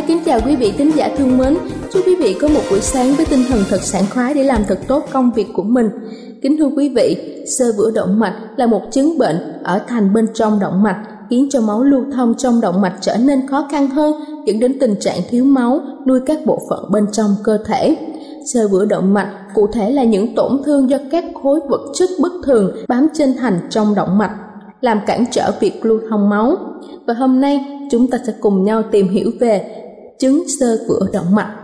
Thái kính chào quý vị thính giả thương mến. Chúc quý vị có một buổi sáng với tinh thần thật sảng khoái để làm thật tốt công việc của mình. Kính thưa quý vị, sơ vữa động mạch là một chứng bệnh ở thành bên trong động mạch khiến cho máu lưu thông trong động mạch trở nên khó khăn hơn, dẫn đến tình trạng thiếu máu, nuôi các bộ phận bên trong cơ thể. Sơ vữa động mạch cụ thể là những tổn thương do các khối vật chất bất thường bám trên thành trong động mạch làm cản trở việc lưu thông máu. Và hôm nay chúng ta sẽ cùng nhau tìm hiểu về chứng sơ vữa động mạch.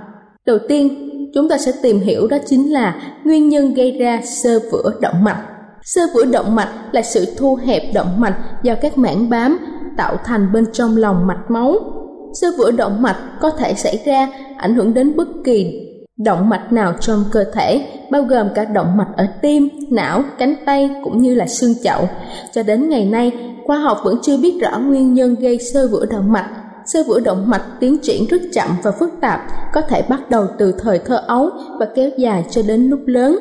Đầu tiên, chúng ta sẽ tìm hiểu đó chính là nguyên nhân gây ra sơ vữa động mạch. Sơ vữa động mạch là sự thu hẹp động mạch do các mảng bám tạo thành bên trong lòng mạch máu. Sơ vữa động mạch có thể xảy ra ảnh hưởng đến bất kỳ động mạch nào trong cơ thể, bao gồm cả động mạch ở tim, não, cánh tay cũng như là xương chậu. Cho đến ngày nay, khoa học vẫn chưa biết rõ nguyên nhân gây sơ vữa động mạch sơ vữa động mạch tiến triển rất chậm và phức tạp, có thể bắt đầu từ thời thơ ấu và kéo dài cho đến lúc lớn.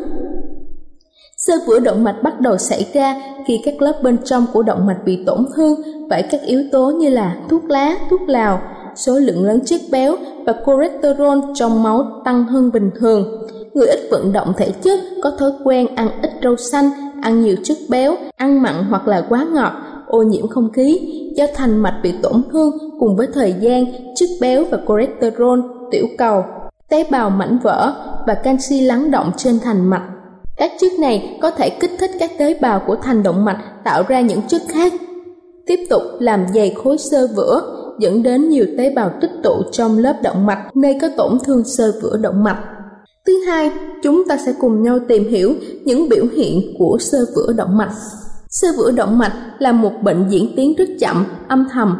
Sơ vữa động mạch bắt đầu xảy ra khi các lớp bên trong của động mạch bị tổn thương bởi các yếu tố như là thuốc lá, thuốc lào, số lượng lớn chất béo và cholesterol trong máu tăng hơn bình thường. Người ít vận động thể chất có thói quen ăn ít rau xanh, ăn nhiều chất béo, ăn mặn hoặc là quá ngọt, ô nhiễm không khí do thành mạch bị tổn thương cùng với thời gian, chất béo và cholesterol, tiểu cầu, tế bào mảnh vỡ và canxi lắng động trên thành mạch. Các chất này có thể kích thích các tế bào của thành động mạch tạo ra những chất khác, tiếp tục làm dày khối xơ vữa, dẫn đến nhiều tế bào tích tụ trong lớp động mạch nơi có tổn thương xơ vữa động mạch. Thứ hai, chúng ta sẽ cùng nhau tìm hiểu những biểu hiện của xơ vữa động mạch sơ vữa động mạch là một bệnh diễn tiến rất chậm, âm thầm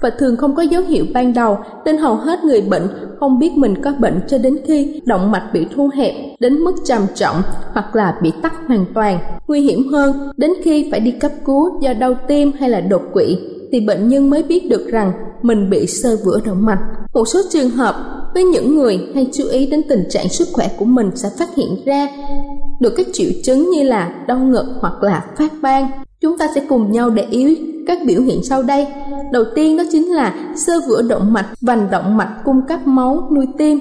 và thường không có dấu hiệu ban đầu nên hầu hết người bệnh không biết mình có bệnh cho đến khi động mạch bị thu hẹp đến mức trầm trọng hoặc là bị tắc hoàn toàn. Nguy hiểm hơn, đến khi phải đi cấp cứu do đau tim hay là đột quỵ thì bệnh nhân mới biết được rằng mình bị sơ vữa động mạch. Một số trường hợp với những người hay chú ý đến tình trạng sức khỏe của mình sẽ phát hiện ra được các triệu chứng như là đau ngực hoặc là phát ban. Chúng ta sẽ cùng nhau để ý các biểu hiện sau đây. Đầu tiên đó chính là sơ vữa động mạch, vành động mạch cung cấp máu nuôi tim.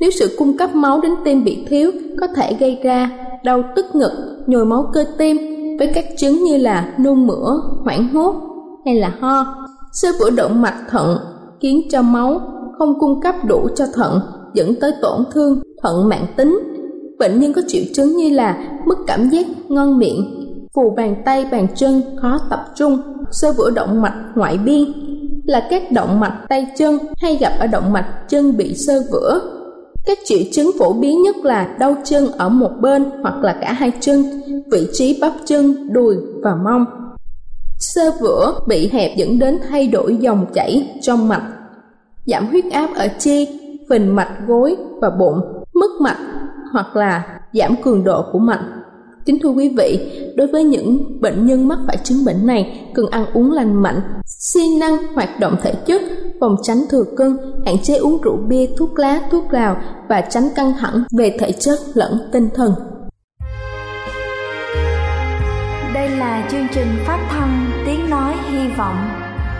Nếu sự cung cấp máu đến tim bị thiếu có thể gây ra đau tức ngực, nhồi máu cơ tim với các chứng như là nôn mửa, hoảng hốt hay là ho. Sơ vữa động mạch thận khiến cho máu không cung cấp đủ cho thận dẫn tới tổn thương thận mạng tính. Bệnh nhân có triệu chứng như là mất cảm giác ngon miệng, phù bàn tay bàn chân khó tập trung sơ vữa động mạch ngoại biên. Là các động mạch tay chân hay gặp ở động mạch chân bị sơ vữa. Các triệu chứng phổ biến nhất là đau chân ở một bên hoặc là cả hai chân vị trí bắp chân đùi và mông. Sơ vữa bị hẹp dẫn đến thay đổi dòng chảy trong mạch giảm huyết áp ở chi phình mạch gối và bụng mất mạch hoặc là giảm cường độ của mạch Kính thưa quý vị, đối với những bệnh nhân mắc phải chứng bệnh này, cần ăn uống lành mạnh, siêng năng hoạt động thể chất, phòng tránh thừa cân, hạn chế uống rượu bia, thuốc lá, thuốc lào và tránh căng thẳng về thể chất lẫn tinh thần. Đây là chương trình phát thanh Tiếng Nói Hy Vọng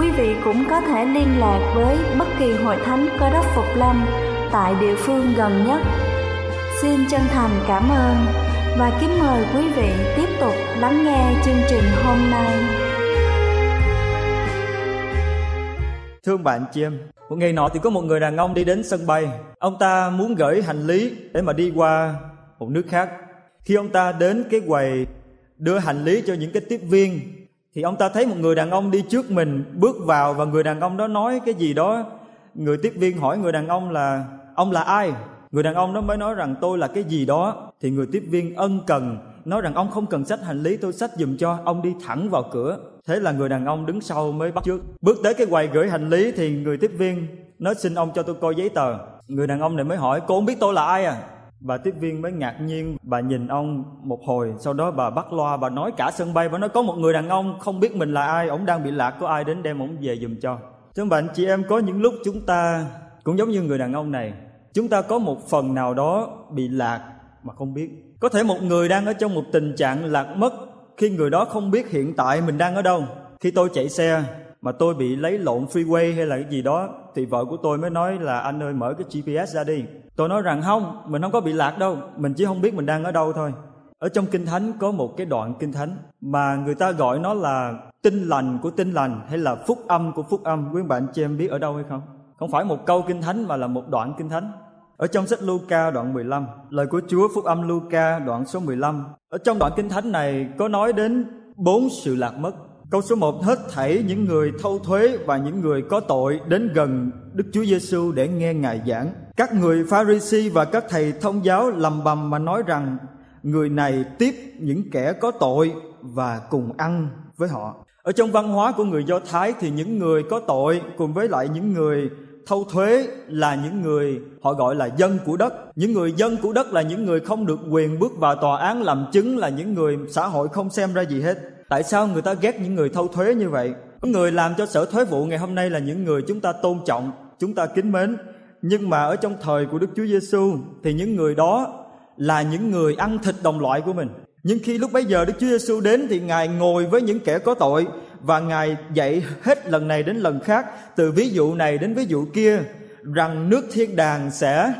quý vị cũng có thể liên lạc với bất kỳ hội thánh cơ đốc Phục Lâm tại địa phương gần nhất. Xin chân thành cảm ơn và kính mời quý vị tiếp tục lắng nghe chương trình hôm nay. Thưa bạn chị em, một ngày nọ thì có một người đàn ông đi đến sân bay. Ông ta muốn gửi hành lý để mà đi qua một nước khác. Khi ông ta đến cái quầy đưa hành lý cho những cái tiếp viên thì ông ta thấy một người đàn ông đi trước mình bước vào và người đàn ông đó nói cái gì đó. Người tiếp viên hỏi người đàn ông là ông là ai? Người đàn ông đó mới nói rằng, tôi là cái gì đó? Thì người tiếp viên ân cần, nói rằng, ông không cần sách hành lý, tôi sách giùm cho, ông đi thẳng vào cửa. Thế là người đàn ông đứng sau mới bắt trước. Bước tới cái quầy gửi hành lý thì người tiếp viên nói, xin ông cho tôi coi giấy tờ. Người đàn ông này mới hỏi, cô không biết tôi là ai à? Bà tiếp viên mới ngạc nhiên, bà nhìn ông một hồi, sau đó bà bắt loa, bà nói cả sân bay, bà nói có một người đàn ông, không biết mình là ai ông đang bị lạc, có ai đến đem ông về giùm cho. Thưa bạn chị em, có những lúc chúng ta cũng giống như người đàn ông này, chúng ta có một phần nào đó bị lạc mà không biết. Có thể một người đang ở trong một tình trạng lạc mất, khi người đó không biết hiện tại mình đang ở đâu, khi tôi chạy xe mà tôi bị lấy lộn freeway hay là cái gì đó thì vợ của tôi mới nói là anh ơi mở cái GPS ra đi. Tôi nói rằng không mình không có bị lạc đâu mình chỉ không biết mình đang ở đâu thôi. Ở trong kinh thánh có một cái đoạn kinh thánh mà người ta gọi nó là tinh lành của tinh lành hay là phúc âm của phúc âm. Quý bạn chị em biết ở đâu hay không? Không phải một câu kinh thánh mà là một đoạn kinh thánh. Ở trong sách Luca đoạn 15, lời của Chúa phúc âm Luca đoạn số 15. Ở trong đoạn kinh thánh này có nói đến bốn sự lạc mất. Câu số 1 hết thảy những người thâu thuế và những người có tội đến gần Đức Chúa Giêsu để nghe Ngài giảng. Các người Pharisee và các thầy thông giáo lầm bầm mà nói rằng, người này tiếp những kẻ có tội và cùng ăn với họ. Ở trong văn hóa của người Do Thái thì những người có tội cùng với lại những người thâu thuế là những người họ gọi là dân của đất những người dân của đất là những người không được quyền bước vào tòa án làm chứng, là những người xã hội không xem ra gì hết tại sao người ta ghét những người thâu thuế như vậy? Những người làm cho sở thuế vụ ngày hôm nay là những người chúng ta tôn trọng, chúng ta kính mến. Nhưng mà ở trong thời của đức chúa giêsu thì những người đó là những người ăn thịt đồng loại của mình. Nhưng khi lúc bấy giờ đức chúa giêsu đến thì ngài ngồi với những kẻ có tội và ngài dạy hết lần này đến lần khác, từ ví dụ này đến ví dụ kia, rằng nước thiên đàng sẽ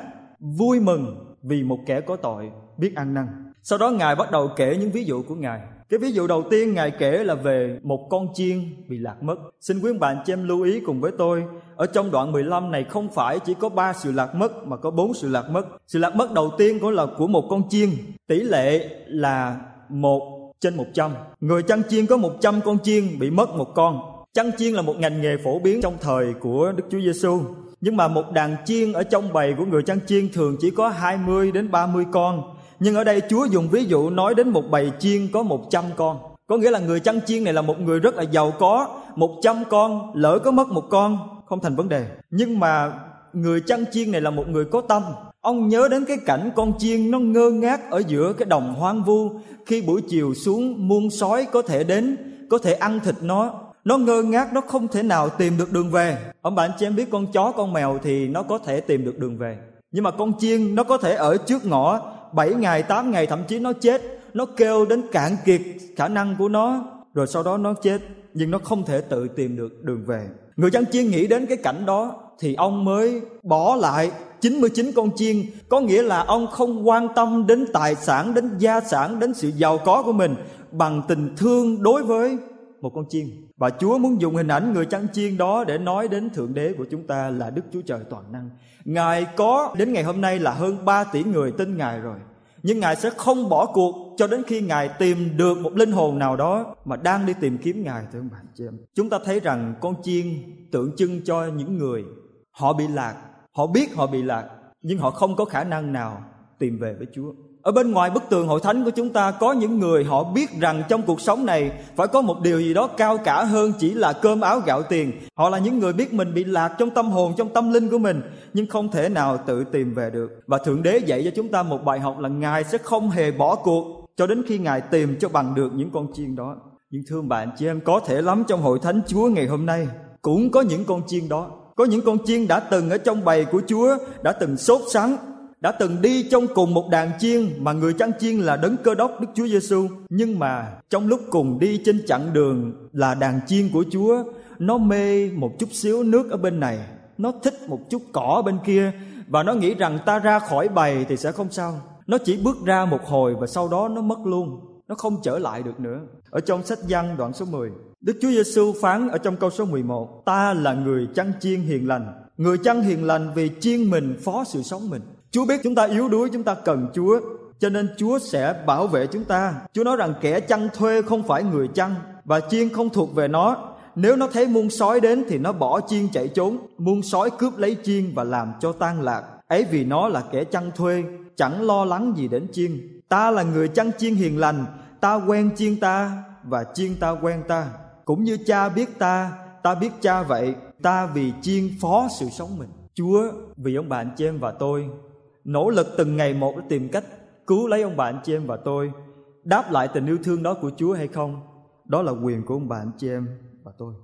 vui mừng vì một kẻ có tội biết ăn năn. Sau đó ngài bắt đầu kể những ví dụ của ngài cái ví dụ đầu tiên ngài kể là về một con chiên bị lạc mất. Xin quý bạn cho em lưu ý cùng với tôi, ở trong đoạn 15 này không phải chỉ có ba sự lạc mất mà có bốn sự lạc mất. Sự lạc mất đầu tiên cũng là của một con chiên, tỷ lệ là một trên 100. Người chăn chiên có 100 con chiên bị mất một con. Chăn chiên là một ngành nghề phổ biến trong thời của Đức Chúa Giêsu. Nhưng mà một đàn chiên ở trong bầy của người chăn chiên thường chỉ có 20 đến 30 con. Nhưng ở đây Chúa dùng ví dụ nói đến một bầy chiên có 100 con. Có nghĩa là người chăn chiên này là một người rất là giàu có. 100 con, lỡ có mất một con, không thành vấn đề. Nhưng mà người chăn chiên này là một người có tâm Ông nhớ đến cái cảnh con chiên nó ngơ ngác ở giữa cái đồng hoang vu khi buổi chiều xuống muôn sói có thể đến, có thể ăn thịt nó. Nó ngơ ngác, nó không thể nào tìm được đường về. Ông bạn chị em biết con chó, con mèo thì nó có thể tìm được đường về. Nhưng mà con chiên nó có thể ở trước ngõ 7 ngày, 8 ngày thậm chí nó chết. Nó kêu đến cạn kiệt khả năng của nó rồi sau đó nó chết nhưng nó không thể tự tìm được đường về. Người chăn chiên nghĩ đến cái cảnh đó thì ông mới bỏ lại 99 con chiên có nghĩa là ông không quan tâm đến tài sản đến gia sản đến sự giàu có của mình bằng tình thương đối với một con chiên và Chúa muốn dùng hình ảnh người chăn chiên đó để nói đến Thượng Đế của chúng ta là Đức Chúa Trời toàn năng. Ngài có đến ngày hôm nay là hơn 3 tỷ người tin Ngài rồi. nhưng ngài sẽ không bỏ cuộc cho đến khi ngài tìm được một linh hồn nào đó mà đang đi tìm kiếm ngài, thưa các bạn chị em chúng ta thấy rằng con chiên tượng trưng cho những người họ bị lạc, họ biết họ bị lạc, nhưng họ không có khả năng nào tìm về với chúa ở bên ngoài bức tường hội thánh của chúng ta có những người họ biết rằng trong cuộc sống này phải có một điều gì đó cao cả hơn chỉ là cơm áo gạo tiền. Họ là những người biết mình bị lạc trong tâm hồn, trong tâm linh của mình, nhưng không thể nào tự tìm về được. Và thượng đế dạy cho chúng ta một bài học là ngài sẽ không hề bỏ cuộc cho đến khi ngài tìm cho bằng được những con chiên đó. Nhưng thương bạn chị em, có thể lắm trong hội thánh chúa ngày hôm nay. Cũng có những con chiên đó. Có những con chiên đã từng ở trong bầy của chúa, đã từng sốt sắng đã từng đi trong cùng một đàn chiên mà người chăn chiên là đấng cơ đốc Đức Chúa Giêsu nhưng mà trong lúc cùng đi trên chặng đường là đàn chiên của Chúa, nó mê một chút xíu nước ở bên này, nó thích một chút cỏ bên kia và nó nghĩ rằng ta ra khỏi bầy thì sẽ không sao. Nó chỉ bước ra một hồi và sau đó nó mất luôn, nó không trở lại được nữa. Ở trong sách văn đoạn số 10 Đức Chúa Giêsu phán ở trong câu số 11 Ta là người chăn chiên hiền lành. Người chăn hiền lành vì chiên mình phó sự sống mình. Chúa biết chúng ta yếu đuối, chúng ta cần Chúa, cho nên Chúa sẽ bảo vệ chúng ta. Chúa nói rằng kẻ chăn thuê không phải người chăn và chiên không thuộc về nó. Nếu nó thấy muôn sói đến thì nó bỏ chiên chạy trốn, muôn sói cướp lấy chiên và làm cho tan lạc. Ấy vì nó là kẻ chăn thuê, chẳng lo lắng gì đến chiên. Ta là người chăn chiên hiền lành, ta quen chiên ta và chiên ta quen ta. Cũng như cha biết ta, ta biết cha vậy, ta vì chiên phó sự sống mình. Chúa vì ông bạn chị em và tôi nỗ lực từng ngày một để tìm cách cứu lấy ông bạn chị em và tôi. Đáp lại tình yêu thương đó của Chúa hay không? Đó là quyền của ông bạn chị em và tôi.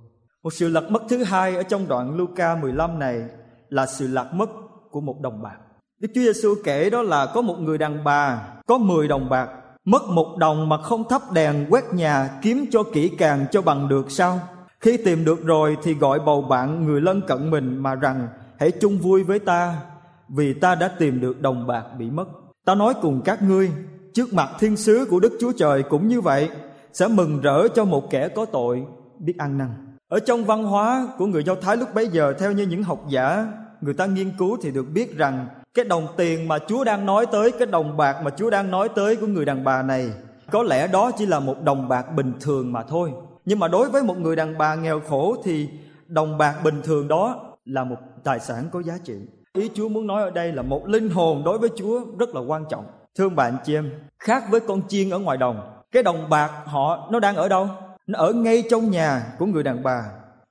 Một sự lạc mất thứ hai ở trong đoạn Luca 15 này là sự lạc mất của một đồng bạc. Đức Chúa Giêsu kể đó là có một người đàn bà, có 10 đồng bạc, mất một đồng mà không thắp đèn quét nhà kiếm cho kỹ càng cho bằng được sao? Khi tìm được rồi thì gọi bầu bạn người lân cận mình mà rằng, hãy chung vui với ta vì ta đã tìm được đồng bạc bị mất. Ta nói cùng các ngươi, trước mặt thiên sứ của Đức Chúa Trời cũng như vậy, sẽ mừng rỡ cho một kẻ có tội biết ăn năn. Ở trong văn hóa của người Do Thái lúc bấy giờ theo như những học giả người ta nghiên cứu thì được biết rằng cái đồng tiền mà Chúa đang nói tới, cái đồng bạc mà Chúa đang nói tới của người đàn bà này có lẽ đó chỉ là một đồng bạc bình thường mà thôi. Nhưng mà đối với một người đàn bà nghèo khổ thì đồng bạc bình thường đó là một tài sản có giá trị. Ý Chúa muốn nói ở đây là một linh hồn đối với Chúa rất là quan trọng. Thương bạn chị em, khác với con chiên ở ngoài đồng, cái đồng bạc họ nó đang ở đâu? Nó ở ngay trong nhà của người đàn bà.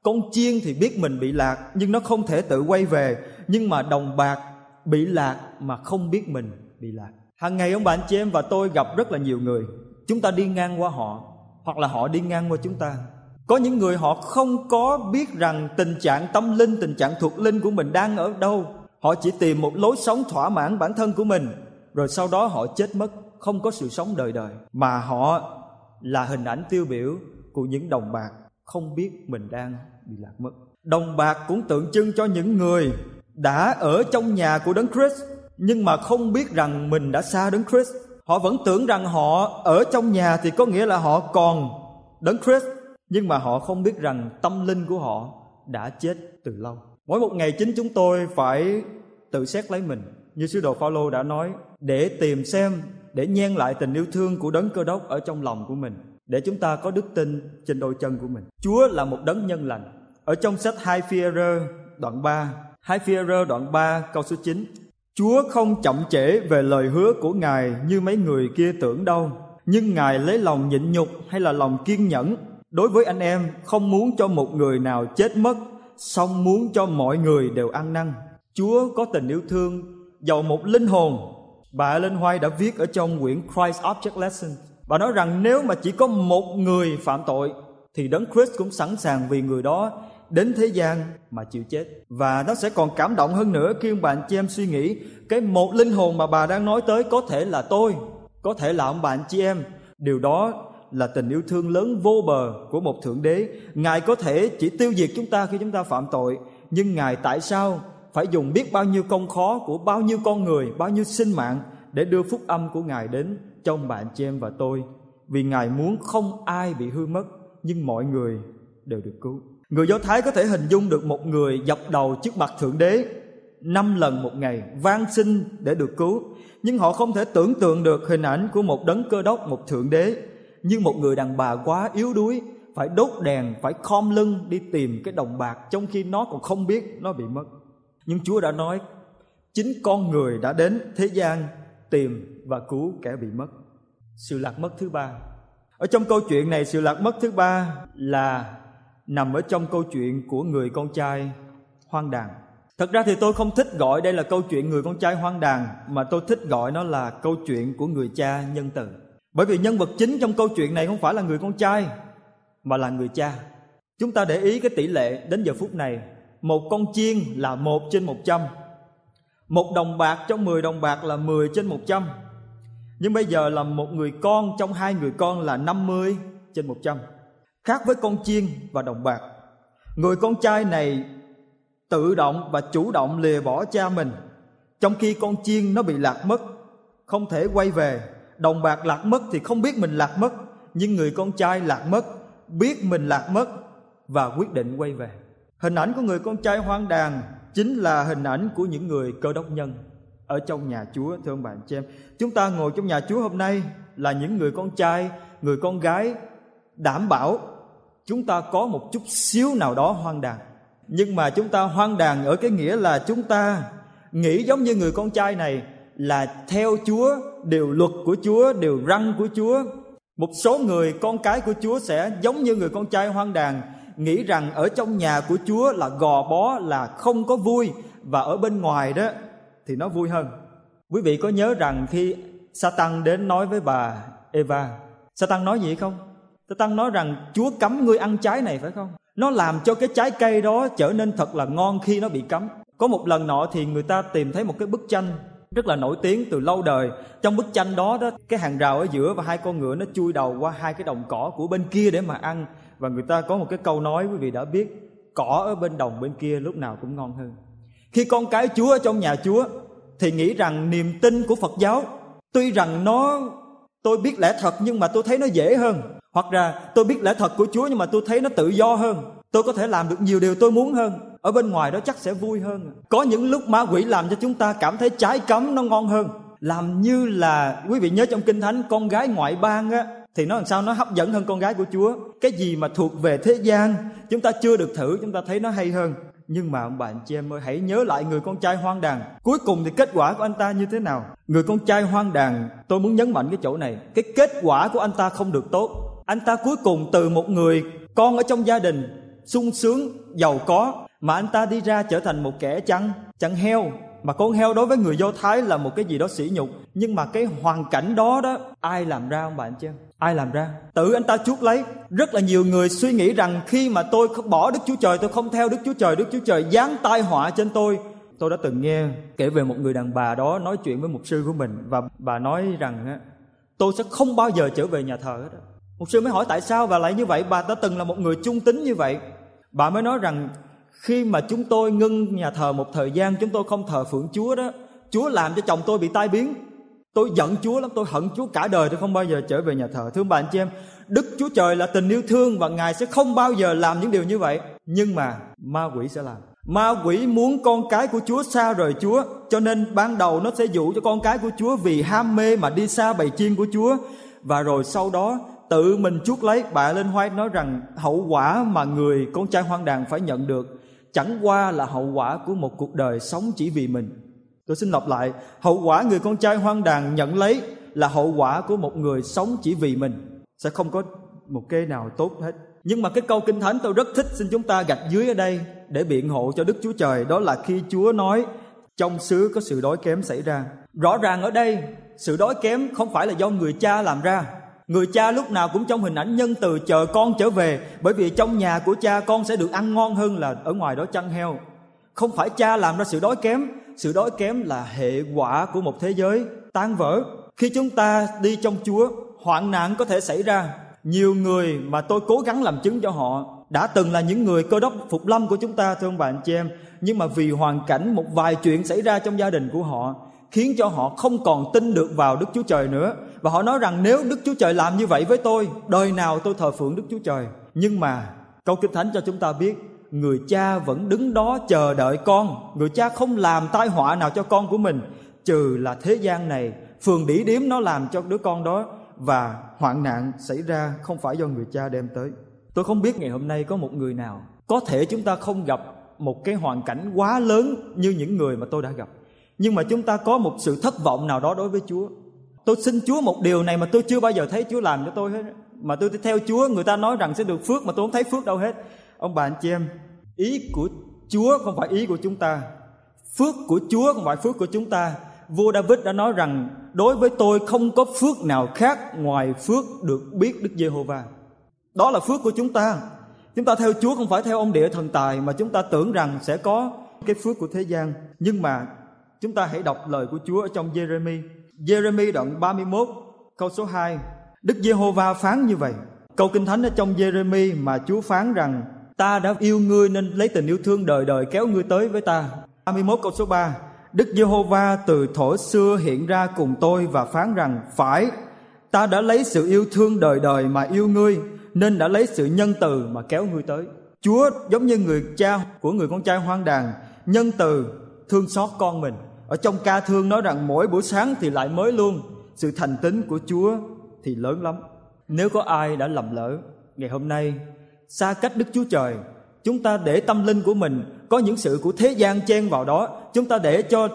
Con chiên thì biết mình bị lạc nhưng nó không thể tự quay về, nhưng mà đồng bạc bị lạc mà không biết mình bị lạc. Hàng ngày ông bạn chị em và tôi gặp rất là nhiều người, chúng ta đi ngang qua họ hoặc là họ đi ngang qua chúng ta. Có những người họ không có biết rằng tình trạng tâm linh, tình trạng thuộc linh của mình đang ở đâu họ chỉ tìm một lối sống thỏa mãn bản thân của mình, rồi sau đó họ chết mất, không có sự sống đời đời. Mà họ là hình ảnh tiêu biểu của những đồng bạc không biết mình đang bị lạc mất. Đồng bạc cũng tượng trưng cho những người đã ở trong nhà của đấng Christ, nhưng mà không biết rằng mình đã xa đấng Christ. Họ vẫn tưởng rằng họ ở trong nhà thì có nghĩa là họ còn đấng Christ, nhưng mà họ không biết rằng tâm linh của họ đã chết từ lâu. Mỗi một ngày chính chúng tôi phải tự xét lấy mình như sứ đồ Phaolô đã nói để tìm xem để nhen lại tình yêu thương của đấng cơ đốc ở trong lòng của mình để chúng ta có đức tin trên đôi chân của mình. Chúa là một đấng nhân lành. Ở trong sách 2 Phi-e-rơ đoạn 3, 2 Phi-e-rơ đoạn 3 câu số 9. Chúa không chậm trễ về lời hứa của Ngài như mấy người kia tưởng đâu, nhưng Ngài lấy lòng nhịn nhục hay là lòng kiên nhẫn đối với anh em không muốn cho một người nào chết mất song muốn cho mọi người đều ăn năn. Chúa có tình yêu thương giàu một linh hồn. Bà Ellen White đã viết ở trong quyển Christ Object Lesson. Bà nói rằng nếu mà chỉ có một người phạm tội thì Đấng Christ cũng sẵn sàng vì người đó đến thế gian mà chịu chết. Và nó sẽ còn cảm động hơn nữa khi ông bạn chị em suy nghĩ cái một linh hồn mà bà đang nói tới có thể là tôi, có thể là ông bạn chị em. Điều đó là tình yêu thương lớn vô bờ của một thượng đế. Ngài có thể chỉ tiêu diệt chúng ta khi chúng ta phạm tội, nhưng ngài tại sao phải dùng biết bao nhiêu công khó của bao nhiêu con người, bao nhiêu sinh mạng để đưa phúc âm của ngài đến trong bạn, chị em và tôi? Vì ngài muốn không ai bị hư mất, nhưng mọi người đều được cứu. Người do thái có thể hình dung được một người dập đầu trước mặt thượng đế năm lần một ngày, van xin để được cứu. Nhưng họ không thể tưởng tượng được hình ảnh của một đấng cơ đốc, một thượng đế nhưng một người đàn bà quá yếu đuối, phải đốt đèn, phải khom lưng đi tìm cái đồng bạc trong khi nó còn không biết nó bị mất. Nhưng chúa đã nói, chính con người đã đến thế gian tìm và cứu kẻ bị mất. Sự lạc mất thứ ba. Ở trong câu chuyện này, sự lạc mất thứ ba là nằm ở trong câu chuyện của người con trai hoang đàn thật ra thì tôi không thích gọi đây là câu chuyện người con trai hoang đàn mà tôi thích gọi nó là câu chuyện của người cha nhân từ bởi vì nhân vật chính trong câu chuyện này không phải là người con trai, mà là người cha. Chúng ta để ý cái tỷ lệ đến giờ phút này. Một con chiên là một trên một trăm. Một đồng bạc trong mười đồng bạc là mười trên một trăm. Nhưng bây giờ là một người con trong hai người con là năm mươi trên một trăm. Khác với con chiên và đồng bạc. Người con trai này tự động và chủ động lìa bỏ cha mình, trong khi con chiên nó bị lạc mất, không thể quay về đồng bạc lạc mất thì không biết mình lạc mất nhưng người con trai lạc mất biết mình lạc mất và quyết định quay về hình ảnh của người con trai hoang đàn chính là hình ảnh của những người cơ đốc nhân ở trong nhà Chúa thưa ông bạn chị em. Chúng ta ngồi trong nhà Chúa hôm nay là những người con trai, người con gái đảm bảo chúng ta có một chút xíu nào đó hoang đàn. Nhưng mà chúng ta hoang đàn ở cái nghĩa là chúng ta nghĩ giống như người con trai này là theo Chúa, điều luật của Chúa, điều răn của Chúa. Một số người con cái của Chúa sẽ giống như người con trai hoang đàn nghĩ rằng ở trong nhà của Chúa là gò bó là không có vui và ở bên ngoài đó thì nó vui hơn. Quý vị có nhớ rằng khi Satan đến nói với bà Eva, Satan nói gì không? Satan nói rằng Chúa cấm ngươi ăn trái này phải không? Nó làm cho cái trái cây đó trở nên thật là ngon khi nó bị cấm. Có một lần nọ thì người ta tìm thấy một cái bức tranh rất là nổi tiếng từ lâu đời. Trong bức tranh đó đó, cái hàng rào ở giữa và hai con ngựa nó chui đầu qua hai cái đồng cỏ của bên kia để mà ăn. Và người ta có một cái câu nói quý vị đã biết, cỏ ở bên đồng bên kia lúc nào cũng ngon hơn. Khi con cái chúa ở trong nhà chúa thì nghĩ rằng niềm tin của phật giáo, tuy rằng nó, tôi biết lẽ thật nhưng mà tôi thấy nó dễ hơn. Hoặc là, tôi biết lẽ thật của chúa nhưng mà tôi thấy nó tự do hơn. Tôi có thể làm được nhiều điều tôi muốn hơn ở bên ngoài đó chắc sẽ vui hơn. Có những lúc ma quỷ làm cho chúng ta cảm thấy trái cấm nó ngon hơn. Làm như là quý vị nhớ trong kinh thánh con gái ngoại bang á thì nó làm sao nó hấp dẫn hơn con gái của Chúa. Cái gì mà thuộc về thế gian chúng ta chưa được thử chúng ta thấy nó hay hơn. Nhưng mà ông bạn chị em ơi hãy nhớ lại người con trai hoang đàn Cuối cùng thì kết quả của anh ta như thế nào? Người con trai hoang đàn tôi muốn nhấn mạnh cái chỗ này. Cái kết quả của anh ta không được tốt. Anh ta cuối cùng từ một người con ở trong gia đình sung sướng, giàu có. Mà anh ta đi ra trở thành một kẻ chăn, chăn heo. Mà con heo đối với người do thái là một cái gì đó sỉ nhục. Nhưng mà cái hoàn cảnh đó đó ai làm ra không bạn chứ ai làm ra? Tự anh ta chuốc lấy. Rất là nhiều người suy nghĩ rằng khi mà tôi bỏ đức chúa trời tôi không theo đức chúa trời đức chúa trời giáng tai họa trên tôi. Tôi đã từng nghe kể về một người đàn bà đó nói chuyện với mục sư của mình. Và bà nói rằng tôi sẽ không bao giờ trở về nhà thờ hết mục sư mới hỏi tại sao và lại như vậy? Bà đã từng là một người trung tín như vậy. Bà mới nói rằng khi mà chúng tôi ngưng nhà thờ một thời gian, chúng tôi không thờ phượng chúa đó, chúa làm cho chồng tôi bị tai biến. Tôi giận chúa lắm, tôi hận chúa cả đời, tôi không bao giờ trở về nhà thờ. Thương bạn chị em, đức chúa trời là tình yêu thương và ngài sẽ không bao giờ làm những điều như vậy. Nhưng mà ma quỷ sẽ làm. Ma quỷ muốn con cái của chúa xa rời chúa, cho nên ban đầu nó sẽ dụ cho con cái của chúa vì ham mê mà đi xa bầy chiên của chúa. Và rồi sau đó, tự mình chuốc lấy, bà lên hoai nói rằng hậu quả mà người con trai hoang đàn phải nhận được chẳng qua là hậu quả của một cuộc đời sống chỉ vì mình. Tôi xin lặp lại, hậu quả người con trai hoang đàn nhận lấy là hậu quả của một người sống chỉ vì mình. Sẽ không có một kê nào tốt hết. Nhưng mà cái câu kinh thánh tôi rất thích, xin chúng ta gạch dưới ở đây để biện hộ cho đức chúa trời, đó là khi chúa nói, trong xứ có sự đói kém xảy ra. Rõ ràng ở đây, sự đói kém không phải là do người cha làm ra. Người cha lúc nào cũng trong hình ảnh nhân từ chờ con trở về, Bởi vì trong nhà của cha con sẽ được ăn ngon hơn là ở ngoài đó chăn heo. Không phải cha làm ra sự đói kém, Sự đói kém là hệ quả của một thế giới tan vỡ. Khi chúng ta đi trong Chúa, Hoạn nạn có thể xảy ra. Nhiều người mà tôi cố gắng làm chứng cho họ, Đã từng là những người cơ đốc phục lâm của chúng ta, thưa ông bạn chị em. Nhưng mà vì hoàn cảnh một vài chuyện xảy ra trong gia đình của họ khiến cho họ không còn tin được vào Đức Chúa Trời nữa. Và họ nói rằng nếu Đức Chúa Trời làm như vậy với tôi, đời nào tôi thờ phượng Đức Chúa Trời. Nhưng mà, câu kinh thánh cho chúng ta biết, người cha vẫn đứng đó chờ đợi con. Người cha không làm tai họa nào cho con của mình, trừ là thế gian này, phường đỉ điếm nó làm cho đứa con đó. Và hoạn nạn xảy ra không phải do người cha đem tới. Tôi không biết ngày hôm nay có một người nào, có thể chúng ta không gặp một cái hoàn cảnh quá lớn như những người mà tôi đã gặp nhưng mà chúng ta có một sự thất vọng nào đó đối với chúa. Tôi xin chúa một điều này mà tôi chưa bao giờ thấy chúa làm cho tôi hết. Mà tôi theo chúa, người ta nói rằng sẽ được phước mà tôi không thấy phước đâu hết. Ông bà, anh chị em, ý của chúa không phải ý của chúng ta. Phước của chúa không phải phước của chúng ta. Vua david đã nói rằng, đối với tôi không có phước nào khác ngoài phước được biết đức giê-hô-va. Đó là phước của chúng ta. Chúng ta theo chúa không phải theo ông địa thần tài mà chúng ta tưởng rằng sẽ có cái phước của thế gian. Nhưng mà chúng ta hãy đọc lời của chúa ở trong Jeremy Jeremy đoạn 31 câu số 2 Đức Giê-hô-va phán như vậy Câu Kinh Thánh ở trong Jeremy mà Chúa phán rằng Ta đã yêu ngươi nên lấy tình yêu thương đời đời kéo ngươi tới với ta. 31 câu số 3 Đức Giê-hô-va từ thổ xưa hiện ra cùng tôi và phán rằng Phải, ta đã lấy sự yêu thương đời đời mà yêu ngươi Nên đã lấy sự nhân từ mà kéo ngươi tới. Chúa giống như người cha của người con trai hoang đàn Nhân từ thương xót con mình. Ở trong ca thương nói rằng mỗi buổi sáng thì lại mới luôn. Sự thành tín của Chúa thì lớn lắm. Nếu có ai đã lầm lỡ, ngày hôm nay, xa cách đức chúa trời, chúng ta để tâm linh của mình có những sự của thế gian chen vào đó. Chúng ta để cho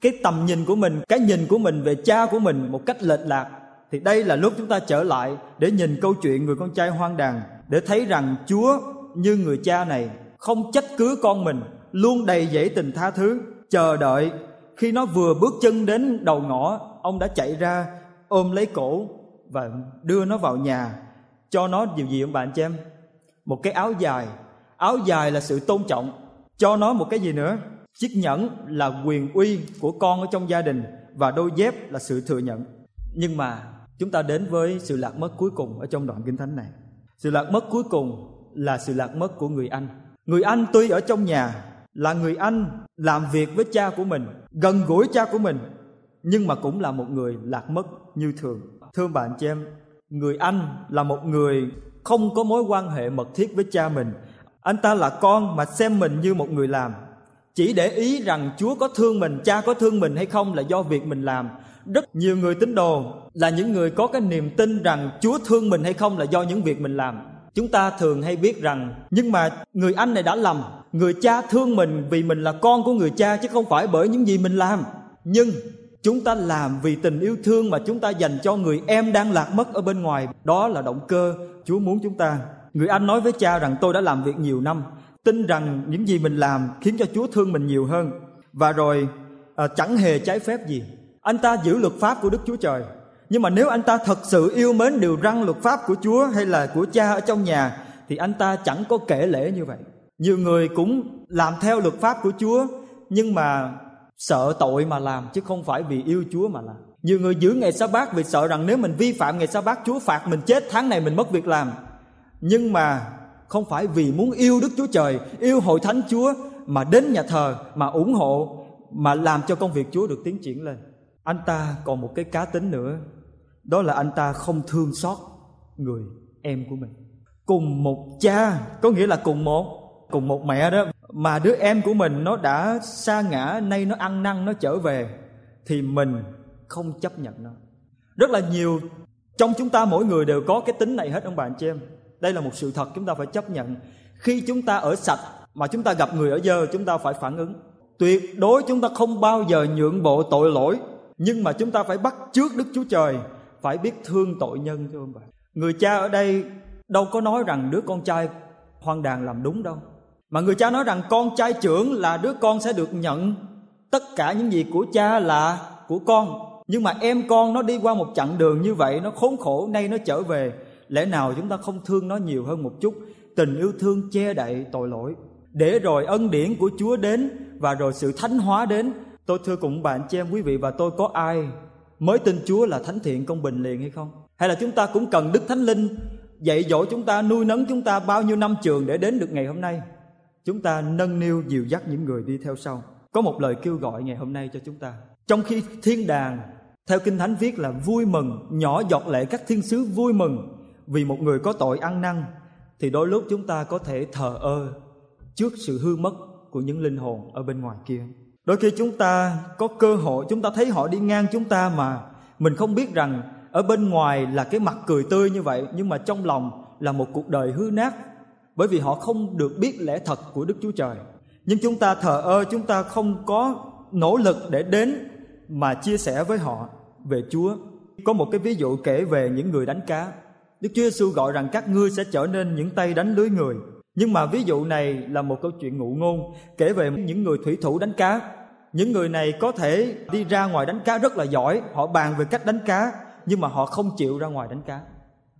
cái tầm nhìn của mình, cái nhìn của mình về cha của mình một cách lệch lạc. Thì đây là lúc chúng ta trở lại để nhìn câu chuyện người con trai hoang đàn, để thấy rằng chúa như người cha này, không trách cứ con mình, luôn đầy dẫy tình tha thứ, chờ đợi khi nó vừa bước chân đến đầu ngõ, ông đã chạy ra, ôm lấy cổ và đưa nó vào nhà. Cho nó điều gì ông bạn chị em? Một cái áo dài. Áo dài là sự tôn trọng. Cho nó một cái gì nữa? Chiếc nhẫn là quyền uy của con ở trong gia đình và đôi dép là sự thừa nhận. Nhưng mà chúng ta đến với sự lạc mất cuối cùng ở trong đoạn kinh thánh này. Sự lạc mất cuối cùng là sự lạc mất của người anh. Người anh tuy ở trong nhà là người anh làm việc với cha của mình gần gũi cha của mình nhưng mà cũng là một người lạc mất như thường Thưa bạn chị em, người anh là một người không có mối quan hệ mật thiết với cha mình. Anh ta là con mà xem mình như một người làm. Chỉ để ý rằng Chúa có thương mình, cha có thương mình hay không là do việc mình làm. Rất nhiều người tín đồ là những người có cái niềm tin rằng Chúa thương mình hay không là do những việc mình làm. Chúng ta thường hay biết rằng nhưng mà người anh này đã lầm, người cha thương mình vì mình là con của người cha chứ không phải bởi những gì mình làm. Nhưng chúng ta làm vì tình yêu thương mà chúng ta dành cho người em đang lạc mất ở bên ngoài. Đó là động cơ chúa muốn chúng ta. Người anh nói với cha rằng tôi đã làm việc nhiều năm. Tin rằng những gì mình làm khiến cho chúa thương mình nhiều hơn. Và rồi à, chẳng hề trái phép gì. Anh ta giữ luật pháp của đức chúa trời nhưng mà nếu anh ta thật sự yêu mến điều răn luật pháp của chúa hay là của cha ở trong nhà thì anh ta chẳng có kể lễ như vậy nhiều người cũng làm theo luật pháp của chúa nhưng mà sợ tội mà làm chứ không phải vì yêu Chúa mà làm. Nhiều người giữ ngày sa bát vì sợ rằng nếu mình vi phạm ngày sa bát Chúa phạt mình chết tháng này mình mất việc làm. Nhưng mà không phải vì muốn yêu Đức Chúa Trời, yêu hội thánh Chúa mà đến nhà thờ mà ủng hộ mà làm cho công việc Chúa được tiến triển lên. Anh ta còn một cái cá tính nữa, đó là anh ta không thương xót người em của mình. Cùng một cha, có nghĩa là cùng một cùng một mẹ đó. Mà đứa em của mình nó đã xa ngã nay nó ăn năn nó trở về thì mình không chấp nhận nó. Rất là nhiều trong chúng ta mỗi người đều có cái tính này hết ông bạn chị em. Đây là một sự thật chúng ta phải chấp nhận. Khi chúng ta ở sạch mà chúng ta gặp người ở dơ chúng ta phải phản ứng. Tuyệt đối chúng ta không bao giờ nhượng bộ tội lỗi nhưng mà chúng ta phải bắt trước đức chúa trời phải biết thương tội nhân chứ ông bạn người cha ở đây đâu có nói rằng đứa con trai hoang đàn làm đúng đâu. Mà người cha nói rằng con trai trưởng là đứa con sẽ được nhận tất cả những gì của cha là của con. Nhưng mà em con nó đi qua một chặng đường như vậy, nó khốn khổ, nay nó trở về. Lẽ nào chúng ta không thương nó nhiều hơn một chút? Tình yêu thương che đậy tội lỗi. Để rồi ân điển của chúa đến và rồi sự thánh hóa đến. Tôi thưa cùng bạn chị em quý vị và tôi có ai mới tin chúa là thánh thiện công bình liền hay không? Hay là chúng ta cũng cần đức thánh linh dạy dỗ chúng ta, nuôi nấng chúng ta bao nhiêu năm trường để đến được ngày hôm nay? Chúng ta nâng niu dìu dắt những người đi theo sau. Có một lời kêu gọi ngày hôm nay cho chúng ta. Trong khi thiên đàng, theo kinh thánh viết là vui mừng, nhỏ giọt lệ các thiên sứ vui mừng vì một người có tội ăn năn, thì đôi lúc chúng ta có thể thờ ơ trước sự hư mất của những linh hồn ở bên ngoài kia đôi khi chúng ta có cơ hội chúng ta thấy họ đi ngang chúng ta mà mình không biết rằng ở bên ngoài là cái mặt cười tươi như vậy nhưng mà trong lòng là một cuộc đời hư nát bởi vì họ không được biết lẽ thật của Đức Chúa Trời. Nhưng chúng ta thờ ơ, chúng ta không có nỗ lực để đến mà chia sẻ với họ về Chúa. Có một cái ví dụ kể về những người đánh cá. Đức Chúa Giêsu gọi rằng các ngươi sẽ trở nên những tay đánh lưới người. Nhưng mà ví dụ này là một câu chuyện ngụ ngôn kể về những người thủy thủ đánh cá. Những người này có thể đi ra ngoài đánh cá rất là giỏi, họ bàn về cách đánh cá nhưng mà họ không chịu ra ngoài đánh cá.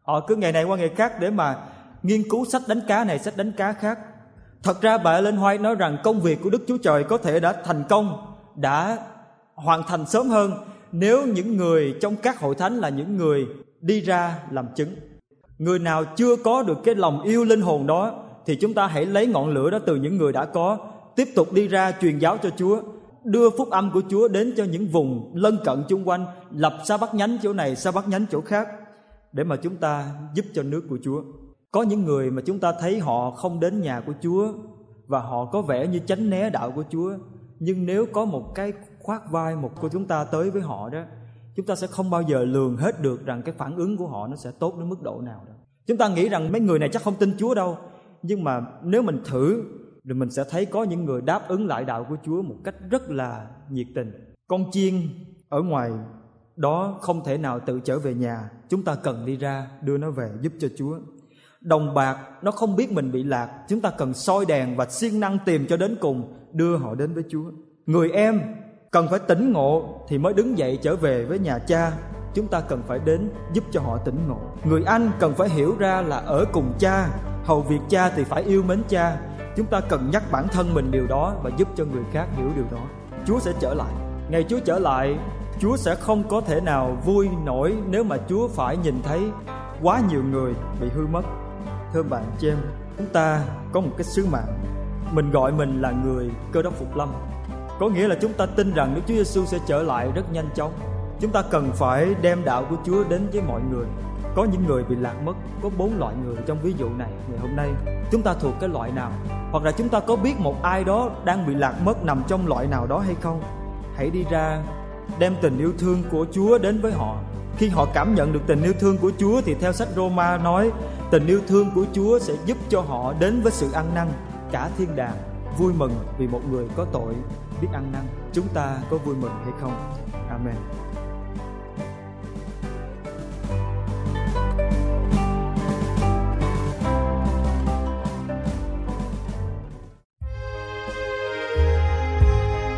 Họ cứ ngày này qua ngày khác để mà nghiên cứu sách đánh cá này, sách đánh cá khác. Thật ra bà Lên Hoai nói rằng công việc của Đức Chúa Trời có thể đã thành công, đã hoàn thành sớm hơn nếu những người trong các hội thánh là những người đi ra làm chứng. Người nào chưa có được cái lòng yêu linh hồn đó thì chúng ta hãy lấy ngọn lửa đó từ những người đã có, tiếp tục đi ra truyền giáo cho Chúa, đưa phúc âm của Chúa đến cho những vùng lân cận chung quanh, lập sa bắt nhánh chỗ này, sa bắt nhánh chỗ khác để mà chúng ta giúp cho nước của Chúa. Có những người mà chúng ta thấy họ không đến nhà của Chúa và họ có vẻ như tránh né đạo của Chúa, nhưng nếu có một cái khoác vai một của chúng ta tới với họ đó, chúng ta sẽ không bao giờ lường hết được rằng cái phản ứng của họ nó sẽ tốt đến mức độ nào đâu. Chúng ta nghĩ rằng mấy người này chắc không tin Chúa đâu, nhưng mà nếu mình thử thì mình sẽ thấy có những người đáp ứng lại đạo của Chúa một cách rất là nhiệt tình. Con chiên ở ngoài đó không thể nào tự trở về nhà, chúng ta cần đi ra đưa nó về giúp cho Chúa. Đồng bạc nó không biết mình bị lạc. Chúng ta cần soi đèn và siêng năng tìm cho đến cùng đưa họ đến với chúa. Người em cần phải tỉnh ngộ thì mới đứng dậy trở về với nhà cha. Chúng ta cần phải đến giúp cho họ tỉnh ngộ. Người anh cần phải hiểu ra là ở cùng cha hầu việc cha thì phải yêu mến cha. Chúng ta cần nhắc bản thân mình điều đó và giúp cho người khác hiểu điều đó. Chúa sẽ trở lại. Ngày chúa trở lại, chúa sẽ không có thể nào vui nổi nếu mà chúa phải nhìn thấy quá nhiều người bị hư mất. Thưa bạn chem chúng ta có một cái sứ mạng. Mình gọi mình là người cơ đốc phục lâm. Có nghĩa là chúng ta tin rằng Đức Chúa Giêsu sẽ trở lại rất nhanh chóng. Chúng ta cần phải đem đạo của Chúa đến với mọi người có những người bị lạc mất, có bốn loại người trong ví dụ này ngày hôm nay. Chúng ta thuộc cái loại nào? Hoặc là chúng ta có biết một ai đó đang bị lạc mất nằm trong loại nào đó hay không? Hãy đi ra, đem tình yêu thương của Chúa đến với họ. Khi họ cảm nhận được tình yêu thương của Chúa thì theo sách Roma nói, tình yêu thương của Chúa sẽ giúp cho họ đến với sự ăn năn. Cả thiên đàng vui mừng vì một người có tội biết ăn năn. Chúng ta có vui mừng hay không? Amen.